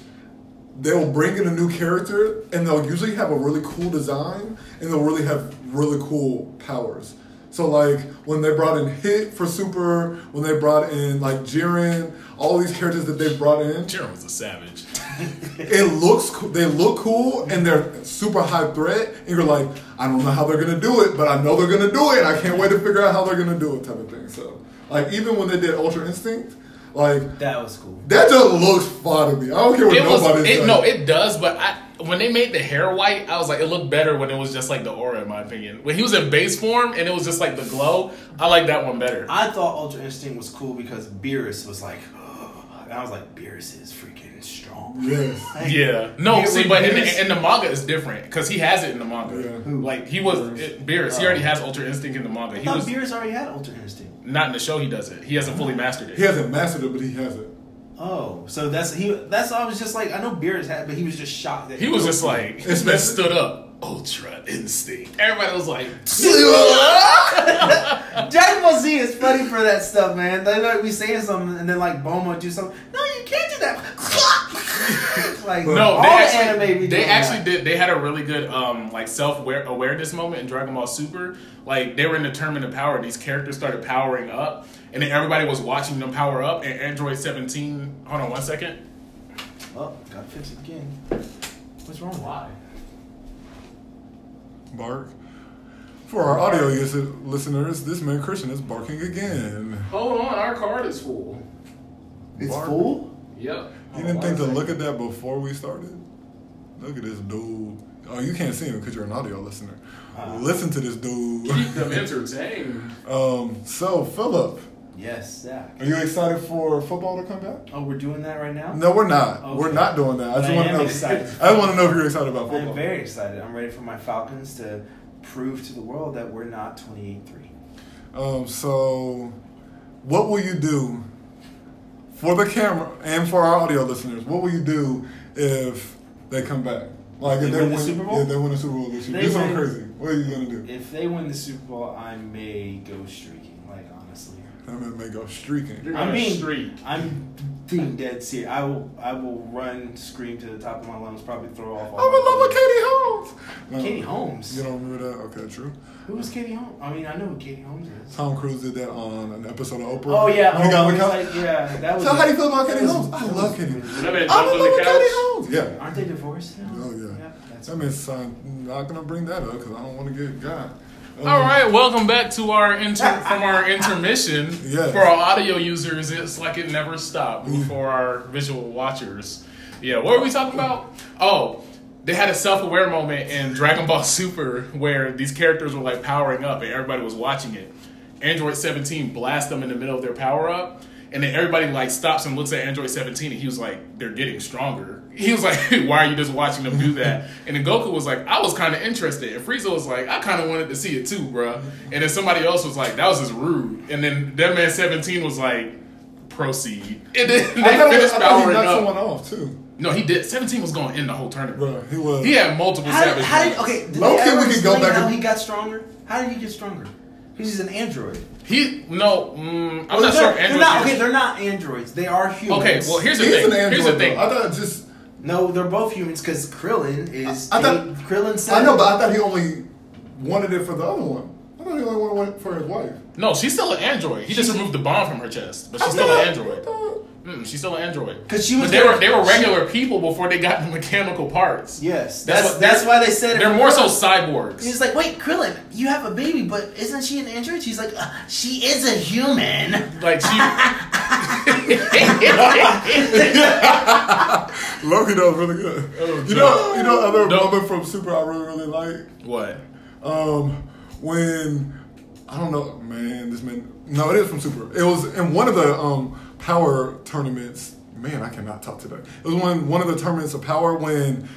S1: they'll bring in a new character and they'll usually have a really cool design and they'll really have really cool powers. So like when they brought in Hit for Super, when they brought in like Jiren, all these characters that they brought in,
S2: Jiren was a savage.
S1: it looks co- they look cool and they're super high threat and you're like I don't know how they're gonna do it but I know they're gonna do it I can't wait to figure out how they're gonna do it type of thing so like even when they did Ultra Instinct like
S3: That was cool.
S1: that just looks fun to me I don't care what
S2: It was
S1: nobody's
S2: it,
S1: saying.
S2: no, it does, but I when they made the hair white, I was like, it looked better when it was just like the aura, in my opinion. When he was in base form and it was just like the glow, I like that one better.
S3: I thought Ultra Instinct was cool because Beerus was like, and I was like, Beerus is freaking strong.
S1: yes
S3: Like,
S2: Yeah, no,
S3: Beerus-
S2: see, but in the, in the manga it's different because he has it in the manga.
S1: Yeah.
S2: Like he was
S3: Beerus.
S2: it, Beerus, he
S3: Oh.
S2: already has Ultra Instinct in the manga.
S3: I
S2: He
S3: thought
S2: was
S3: Beerus already had Ultra Instinct.
S2: not in the show. He does it. He hasn't fully mastered it.
S1: he hasn't mastered it but he has it
S3: Oh, so that's he. That's I was just like, I know Beerus had, but he was just shocked that
S2: He was just like,
S1: It's
S2: his man stood up. Ultra Instinct. Everybody was like,
S3: Dragon Ball Z is funny for that stuff, man. They like be saying something and then like Boma do something. No, you can't do that. like
S2: No,
S3: all
S2: they
S3: the
S2: actually,
S3: anime be
S2: they
S3: doing
S2: actually
S3: that.
S2: did. They had a really good um like self awareness moment in Dragon Ball Super. Like they were in the tournament of power. These characters started powering up, and then everybody was watching them power up. And Android Seventeen. Hold on one second.
S3: Oh, gotta fix it again. What's wrong? Why?
S1: Bark for our audio lis- listeners this man Christian is barking again
S2: Hold on, our card is full.
S3: It's
S1: Bark.
S3: full.
S2: Yep.
S1: you didn't think to look at that before we started look at this dude oh you can't see him because you're an audio listener
S3: Ah.
S1: listen to this dude
S2: Keep them entertained.
S1: Um, so Philip,
S3: Yes, Zach.
S1: are you excited for football to come back?
S3: Oh, we're doing that right now.
S1: No, we're not.
S3: Okay.
S1: We're not doing that. I just want to know.
S3: excited.
S1: I just want to know if you're excited about football.
S3: I'm very excited. I'm ready for my Falcons to prove to the world that we're not 28-3.
S1: Um, so what will you do for the camera and for our audio listeners? What will you do if they come back? Like if they
S3: win the Super Bowl?
S1: Yeah, they win the Super Bowl this year.
S3: They
S1: Do something crazy. What are you gonna do?
S3: If they win the Super Bowl, I may go streaking. Like honestly,
S1: I mean, may go streaking.
S2: You're
S3: I
S2: gonna
S3: mean,
S2: streak.
S3: I'm being dead serious. I will. I will run, scream to the top of my lungs, probably throw off. all
S1: I'm
S3: my
S1: in love with. Katie Holmes. No,
S3: Katie Holmes.
S1: You don't remember that? Okay, true.
S3: Who was Katie Holmes? I mean, I know who Katie Holmes is.
S1: Tom Cruise did that on an episode of Oprah.
S3: Oh yeah,
S1: When he got on the
S3: it's
S1: couch.
S3: like, yeah. That was.
S1: So how do you feel about
S3: that
S1: Katie
S3: was-
S1: Holmes? I love
S3: was
S1: Katie.
S3: really-
S1: I'm in love with Katie. Holmes. Yeah.
S3: Aren't they divorced now?
S1: Oh, yeah.
S3: that's
S1: That means I'm not gonna bring that up because I don't want to get got.
S2: All right, welcome back to our inter- from our intermission. For our audio users, it's like it never stopped. Mm-hmm. For our visual watchers, yeah. What were we talking about? Oh, they had a self-aware moment in Dragon Ball Super where these characters were like powering up and everybody was watching it. Android 17 blasts them in the middle of their power up. And then everybody like stops and looks at Android 17 and he was like, they're getting stronger. He was like, why are you just watching them do that? And then Goku was like, I was kind of interested. And Frieza was like, I kind of wanted to see it too, bruh. And then somebody else was like, that was just rude. And then that man 17 was like, proceed. And then they
S1: I thought,
S2: finished
S1: I thought he knocked
S2: up.
S1: someone off too.
S2: No, he did. 17 was going in the whole tournament.
S1: Bro, he was.
S2: He had multiple
S3: How,
S2: savage
S3: how did, okay, did
S1: Low
S3: they
S1: we could go back
S3: how
S1: and-
S3: he got stronger? How did he get stronger? Because he's an android.
S2: He, no, mm, I'm
S3: Well,
S2: not
S3: they're,
S2: sure.
S3: They're not, okay, they're not androids. They are humans.
S2: Okay, well, here's the
S1: He's
S2: thing.
S1: an android.
S2: here's the thing.
S1: though. I thought just.
S3: No, they're both humans because Krillin is.
S1: I thought-
S3: Krillin said.
S1: I know, but I thought he only wanted it for the other one. I thought he only wanted it for his wife.
S2: No, she's still an android. He just removed the bomb from her chest, but she's
S1: I
S2: still an android.
S1: I thought-
S2: Mm, she's still an android.
S3: Cause she was
S2: But they were they were
S3: she-
S2: regular people before they got the mechanical parts.
S3: Yes,
S2: That's
S3: that's
S2: what-
S3: that's, why they said.
S2: They're more so cyborgs.
S3: He's like, wait, Krillin, you have a baby, but isn't she an android? She's like, uh, she is a human.
S2: Like she.
S1: Loki, that was really good.
S2: Oh,
S1: you know, you know, other
S2: No.
S1: moment from Super I really really like.
S2: what?
S1: Um, when I don't know, man, this man. No, it is from Super. It was in one of the um power tournaments. Man, I cannot talk today. It was one one of the tournaments of power when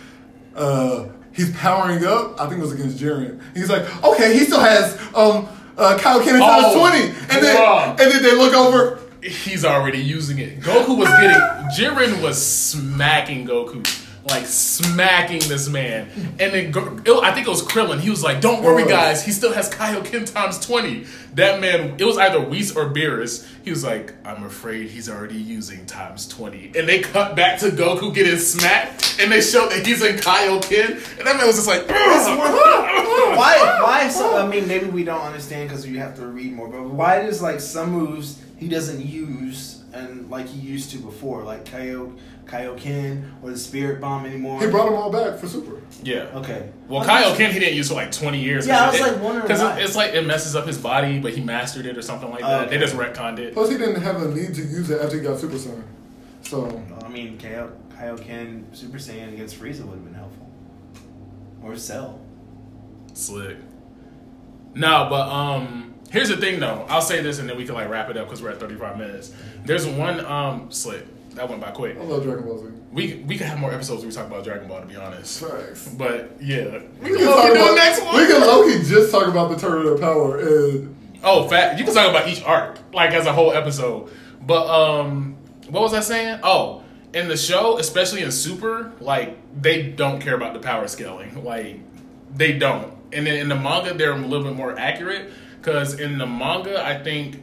S1: uh he's powering up. I think it was against Jiren. He's like, okay, he still has um uh Kaioken times
S2: Oh,
S1: twenty, and then and then they look over.
S2: He's already using it. Goku was getting Jiren was smacking Goku. Like smacking this man. And then it- I think it was Krillin. He was like, "Don't worry, guys. He still has Kaioken times 20." That man, it was either Whis or Beerus. He was like, "I'm afraid he's already using times 20." And they cut back to Goku getting smacked, and they showed that he's in Kaioken, and that man was just like,
S3: why? Why? So, I mean, maybe we don't understand because you have to read more. But why does like some moves he doesn't use and like he used to before, like Kaio, Kaioken or the Spirit Bomb anymore?
S1: He brought them all back for Super.
S2: Yeah.
S3: Okay.
S2: Well,
S3: I was
S2: Kaioken he didn't use for like 20 years.
S3: Yeah, I was, like, wondering
S2: Because
S3: why.
S2: it's like it messes up his body, but he mastered it or something like that. They just retconned it.
S1: Plus, he didn't have a need to use it after he got Super Saiyan. So,
S3: I mean, Kaio, Kaioken Super Saiyan against Frieza would have been helpful, or Cell.
S2: Slick. No, but um, here's the thing though. I'll say this and then we can like wrap it up because we're at 35 minutes. There's one um slick that went by quick.
S1: I love Dragon Ball Z.
S2: We we could have more episodes where we talk about Dragon Ball to be honest.
S1: Facts.
S2: But yeah, we
S1: We
S2: can
S1: talk
S2: do the next one.
S1: we can low-key just talk about the Tournament of Power and
S2: Oh, fat. You can talk about each arc, like as a whole episode. But um, what was I saying? Oh, in the show, especially in Super, like they don't care about the power scaling. Like they don't. And then in the manga, they're a little bit more accurate because in the manga, I think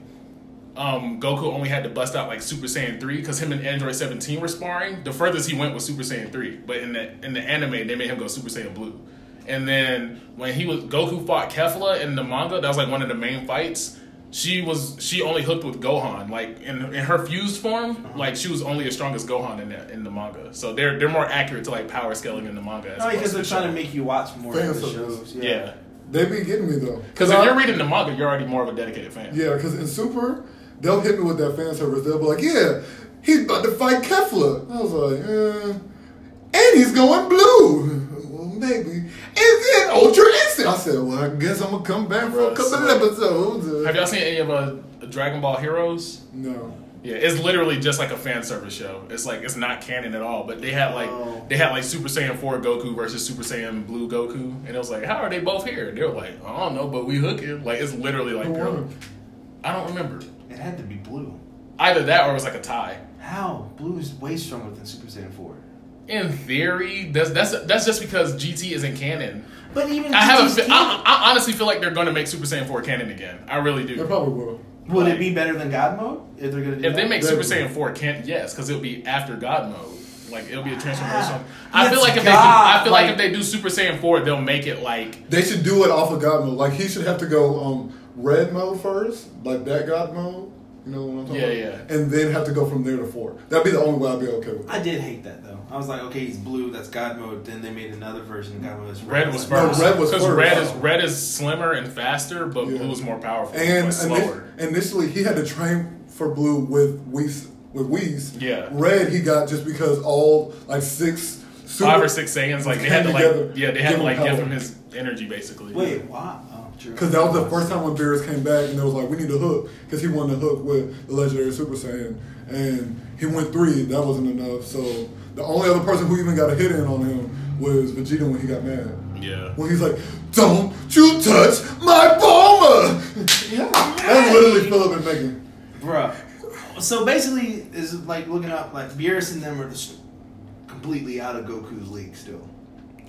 S2: um, Goku only had to bust out like Super Saiyan three because him and Android seventeen were sparring. The furthest he went was Super Saiyan three, but in the in the anime, they made him go Super Saiyan blue. And then when he was Goku fought Kefla in the manga, that was like one of the main fights. She was she only hooked with Gohan, like in in her fused form, like she was only as strong as Gohan in the in the manga. So they're they're more accurate to like power scaling in the manga. as
S3: No, because they're
S2: the
S3: trying to make you watch more of
S1: Fan
S3: the
S1: service.
S3: shows.
S2: yeah.
S1: they be getting me though.
S2: Because if
S1: I-
S2: you're reading the manga, you're already more of a dedicated fan.
S1: Yeah, because in Super, they'll hit me with that fan service. They'll be like, "Yeah, he's about to fight Kefla." I was like, eh. "And he's going blue." Well, maybe. And then Ultra Instinct. I said, "Well, I guess I'm gonna come back for a couple
S2: so-
S1: episodes."
S2: Have y'all seen any of uh, Dragon Ball Heroes?
S1: No.
S2: Yeah, it's literally just like a fan service show. It's like it's not canon at all. But they had like
S3: Oh.
S2: they had like Super Saiyan four Goku versus Super Saiyan Blue Goku, and it was like, how are they both here? They were like, I don't know, but we hooking. Like it's literally like, girl. I don't remember.
S3: It had to be blue.
S2: Either that or it was like a tie.
S3: How? Blue is way stronger than Super Saiyan 4.
S2: In theory, that's that's that's just because GT isn't canon.
S3: But even
S2: I have a,
S3: canon-
S2: I, I honestly feel like they're going to make Super Saiyan four canon again. I really do.
S1: They probably will.
S3: Would it be better than God mode if they're gonna do
S2: If they make
S1: They
S2: Super. Saiyan four canon, yes, because it'll be after God mode. Like it'll be a transformation.
S3: Ah,
S2: I feel like if they do, I feel like,
S3: like-
S2: if they do Super Saiyan four, they'll make it like
S1: They should do it off of God mode. Like he should have to go um red mode first, like that God mode. You know what I'm talking
S2: Yeah,
S1: about?
S2: yeah.
S1: And then have to go from there to four. That'd be the only way I'd be okay with. it.
S3: I did hate that though. I was like, okay, he's blue. That's God mode. Then they made another version God mode. That's
S2: red was first.
S1: No, red was
S2: because
S1: first.
S2: red is red is slimmer and faster, but
S1: Yeah.
S2: blue is more powerful
S1: And
S2: but slower.
S1: ini- initially, he had to train for blue with Whis. With Whis.
S2: Yeah.
S1: Red, he got just because all like six. Super,
S2: Five or six Saiyans, like they had to
S1: came
S2: like yeah, they had to
S1: him
S2: like give
S1: power.
S2: him his energy basically.
S3: Wait, why? True.
S1: Because that was the first time when Beerus came back, and they was like, "We need a hook," because he wanted a hook with the legendary Super Saiyan, and he went three. That wasn't enough. So the only other person who even got a hit in on him was Vegeta when he got mad.
S2: Yeah.
S1: When he's like, "Don't you touch my Bulma!" Yeah that's literally Philip and Megan.
S3: Bruh. So basically, is like looking up like Beerus and them are just completely out of Goku's league still.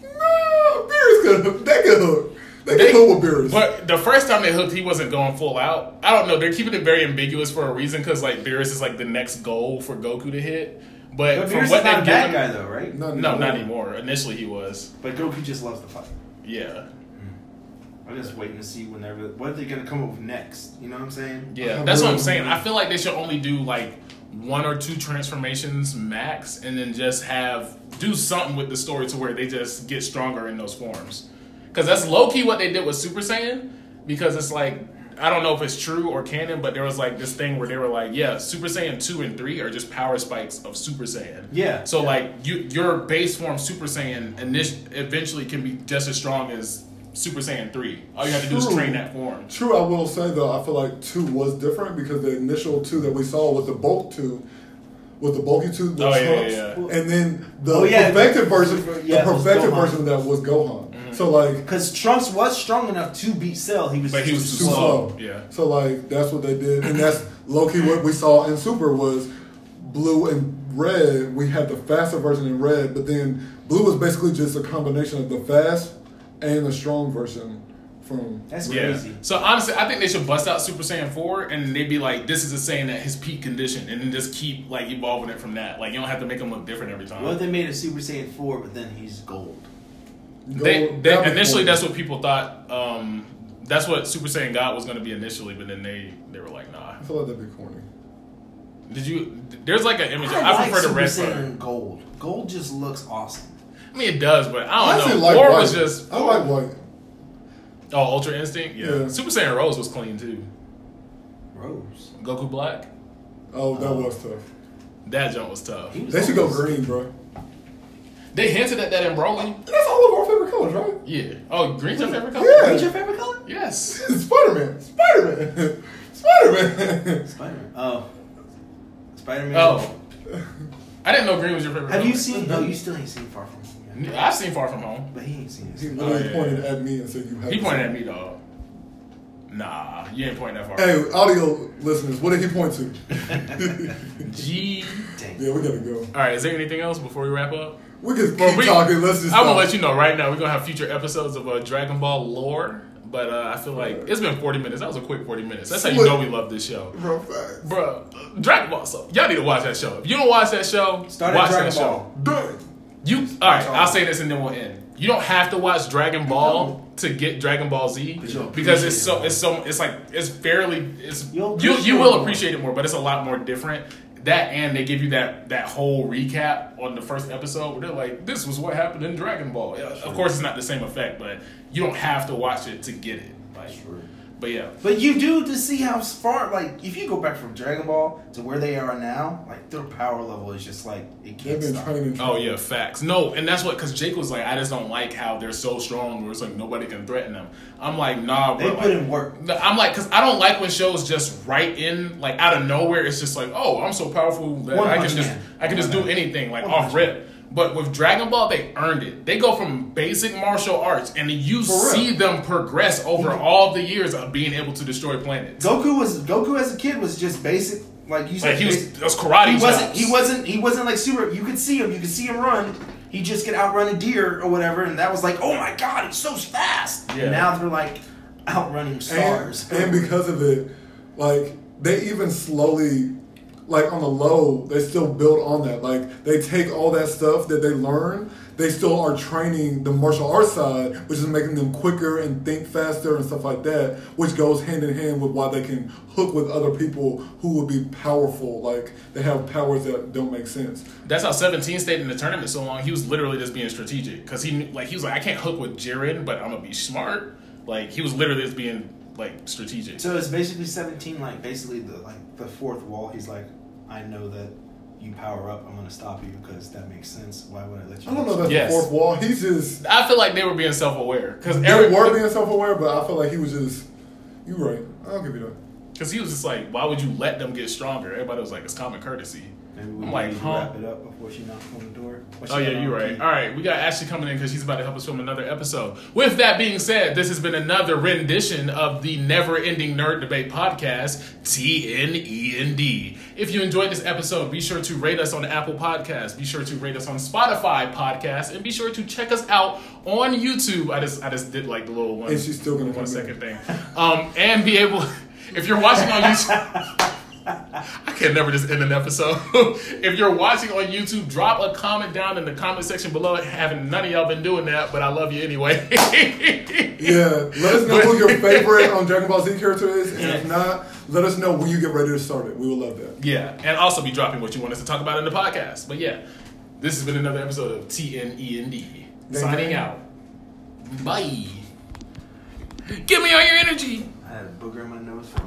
S1: No, Beerus could hook. They could hook. They
S2: They-
S1: could hook with Beerus.
S2: But the first time they hooked, he wasn't going full out. I don't know. They're keeping it very ambiguous for a reason because like Beerus is like the next goal for Goku to hit. But,
S3: But
S2: from
S3: Beerus
S2: what
S3: is not a
S2: they've
S3: bad
S2: given,
S3: guy though, right?
S1: Not
S2: no, not anymore. Initially, he was.
S3: But Goku just loves to fight.
S2: Yeah,
S3: I'm just waiting to see whenever what are they gonna come up with next. You know what I'm saying?
S2: yeah. That's what I'm saying. I feel like they should only do like one or two transformations max, and then just have do something with the story to where they just get stronger in those forms. Because that's low key what they did with Super Saiyan. Because it's like I don't know if it's true or canon, but there was like this thing where they were like, yeah, Super Saiyan two and three are just power spikes of Super Saiyan.
S3: Yeah.
S2: So
S3: Yeah.
S2: like you, your base form Super Saiyan init- eventually can be just as strong as Super Saiyan three. All you have to do is train that form.
S1: True, I will say though, I feel like two was different because the initial two that we saw was the bulk two, was the bulky two with
S2: Oh, yeah, yeah, yeah.
S1: and then the
S3: Oh, yeah,
S1: perfected version,
S3: yeah,
S1: the perfected version of that was Gohan. So like
S3: Because Trunks was strong enough to beat Cell. He was,
S2: But he was
S1: too
S2: too
S1: slow.
S2: slow. Yeah.
S1: So like that's what they did, and that's Loki. what we saw in Super was blue and red. We had the faster version in red, but then Blue was basically just a combination of the fast and the strong version from.
S3: That's
S2: Yeah.
S3: crazy.
S2: So honestly, I think they should bust out Super Saiyan 4 and they'd be like, this is a Saiyan at his peak condition and then just keep like evolving it from that. Like you don't have to make him look different every time.
S3: What if they made a Super Saiyan 4, but then he's gold?
S2: They, they initially that's what people thought. Um, that's what Super Saiyan God was going to be initially, but then they they were like, nah.
S1: I feel like that'd be corny.
S2: Did you? There's like an image.
S3: I,
S2: I,
S3: like
S2: prefer the red
S3: Saiyan
S2: one.
S3: gold. Gold just looks awesome.
S2: I mean, it does, but I
S1: I
S2: don't
S1: actually
S2: know.
S1: like
S2: War was just.
S1: I like white.
S2: Oh, Ultra Instinct. Yeah.
S1: Yeah.
S2: Super Saiyan Rose was clean too.
S3: Rose.
S2: Goku Black.
S1: Oh, that was tough.
S2: That jump was tough.
S3: Was
S1: They should go green, bro.
S2: They hinted at that in Broly.
S1: That's all of our favorite colors, right?
S2: Yeah. Oh, green's your favorite color?
S1: Yeah.
S3: What's your favorite color?
S2: Yes.
S1: Spider Man. Spider Man. Spider Man.
S3: Spider Man. Oh. Spider Man.
S2: Oh. I didn't know green was your favorite
S3: Have
S2: color.
S3: you seen? No, you still ain't seen Far From Home yet.
S2: I've seen Far From Home.
S3: But he ain't seen it.
S1: He literally
S2: Oh, yeah.
S1: pointed at me and said, "You have."
S2: He pointed
S1: see
S2: at me, dog. Nah, you ain't pointing that far.
S1: Hey, audio listeners, what did he point to?
S2: G.
S3: Dang.
S1: yeah, we gotta go.
S2: All right, is there anything else before we wrap up?
S1: We can keep
S2: Well, we-
S1: talking. Let's just.
S2: I'm gonna let you know right now. We're gonna have future episodes of uh, Dragon Ball lore, but uh, I feel like it's been 40 minutes. That was a quick 40 minutes. That's how you know we love this show,
S1: Bro, facts.
S2: bro. Dragon Ball. So y'all need to watch that show. If you don't watch that show,
S3: Start
S2: watch
S3: Dragon
S2: that show.
S3: Ball.
S1: Done.
S2: You all right? I'll say this and then we'll end. You don't have to watch Dragon Ball to get Dragon Ball Z because it's so it's so it's like it's fairly it's
S3: You'll
S2: you
S3: appreciate
S2: you
S3: it
S2: will appreciate it more, but it's a lot more different. That and they give you that that whole recap on the first episode where they're like, "This was what happened in Dragon Ball." Yeah, Of course, it's not the same effect, but you don't have to watch it to get it. Like, but yeah,
S3: But you do to see how far, like, if you go back from Dragon Ball to where they are now, like, their power level is just like, it can't
S1: been
S3: stop.
S1: training.
S2: Oh yeah, facts. No, and that's what because Jake was like, I just don't like how they're so strong, where it's like nobody can threaten them. I'm like, nah,
S3: They
S2: bro.
S3: put in work.
S2: I'm like, because I don't like when shows just right in, like out of nowhere. It's just like, oh, I'm so powerful that I can just, I can just do anything, like off
S3: Punch
S2: rip. But with Dragon Ball, they earned it. They go from basic martial arts, and you
S3: For real.
S2: see them progress over all the years of being able to destroy planets.
S3: Goku was Goku as a kid was just basic, like you said.
S2: Like he was,
S3: basic-
S2: those karate
S3: he wasn't.
S2: chops.
S3: He wasn't. He wasn't like super. You could see him. You could see him run. He just could outrun a deer or whatever, and that was like, oh my god, he's so fast.
S2: Yeah.
S3: And now they're like outrunning stars.
S1: And, and because of it, like they even slowly, like on the low, they still build on that. Like they take all that stuff that they learn, they still are training the martial arts side, which is making them quicker and think faster and stuff like that, which goes hand in hand with why they can hook with other people who would be powerful. Like they have powers that don't make sense.
S2: That's how 17 stayed in the tournament so long. He was literally just being strategic because he like he was like, I can't hook with Jiren, but I'm gonna be smart. Like he was literally just being like strategic.
S3: so it's basically seventeen, like basically the like the fourth wall. He's like, I know that you power up. I'm gonna stop you because that makes sense. Why would I let you?
S1: I don't know if that's
S2: Yes.
S1: the fourth wall. He's just
S2: I feel like they were being self-aware because
S1: they
S2: every
S1: were being self-aware, but I feel like he was just. You right. I'll give you that.
S2: because he was just like, why would you let them get stronger? Everybody was like, it's common courtesy.
S3: Maybe we
S2: I'm like,
S3: need to
S2: huh?
S3: wrap it up before she knocks on the door.
S2: Oh yeah, you're right.
S3: key.
S2: All right, we got Ashley coming in because she's about to help us film another episode. With that being said, this has been another rendition of the never-ending nerd debate podcast, TNEND. If you enjoyed this episode, be sure to rate us on Apple Podcasts. Be sure to rate us on Spotify Podcasts, and be sure to check us out on YouTube. I just I just did like the little one.
S1: And she's still gonna
S2: one
S1: come
S2: second thing, um, and be able. If you're watching on YouTube. I can never just end an episode. if you're watching on YouTube, drop a comment down in the comment section below. Haven't none of y'all been doing that, but I love you anyway.
S1: Yeah, let us know who your favorite on Dragon Ball Z character is, and if not, let us know when you get ready to start it. We will love that.
S2: yeah, and also be dropping what you want us to talk about in the podcast. But yeah, this has been another episode of TNEND. Signing
S1: gang.
S2: out. Bye. Give me all your energy.
S3: I had a booger in my nose for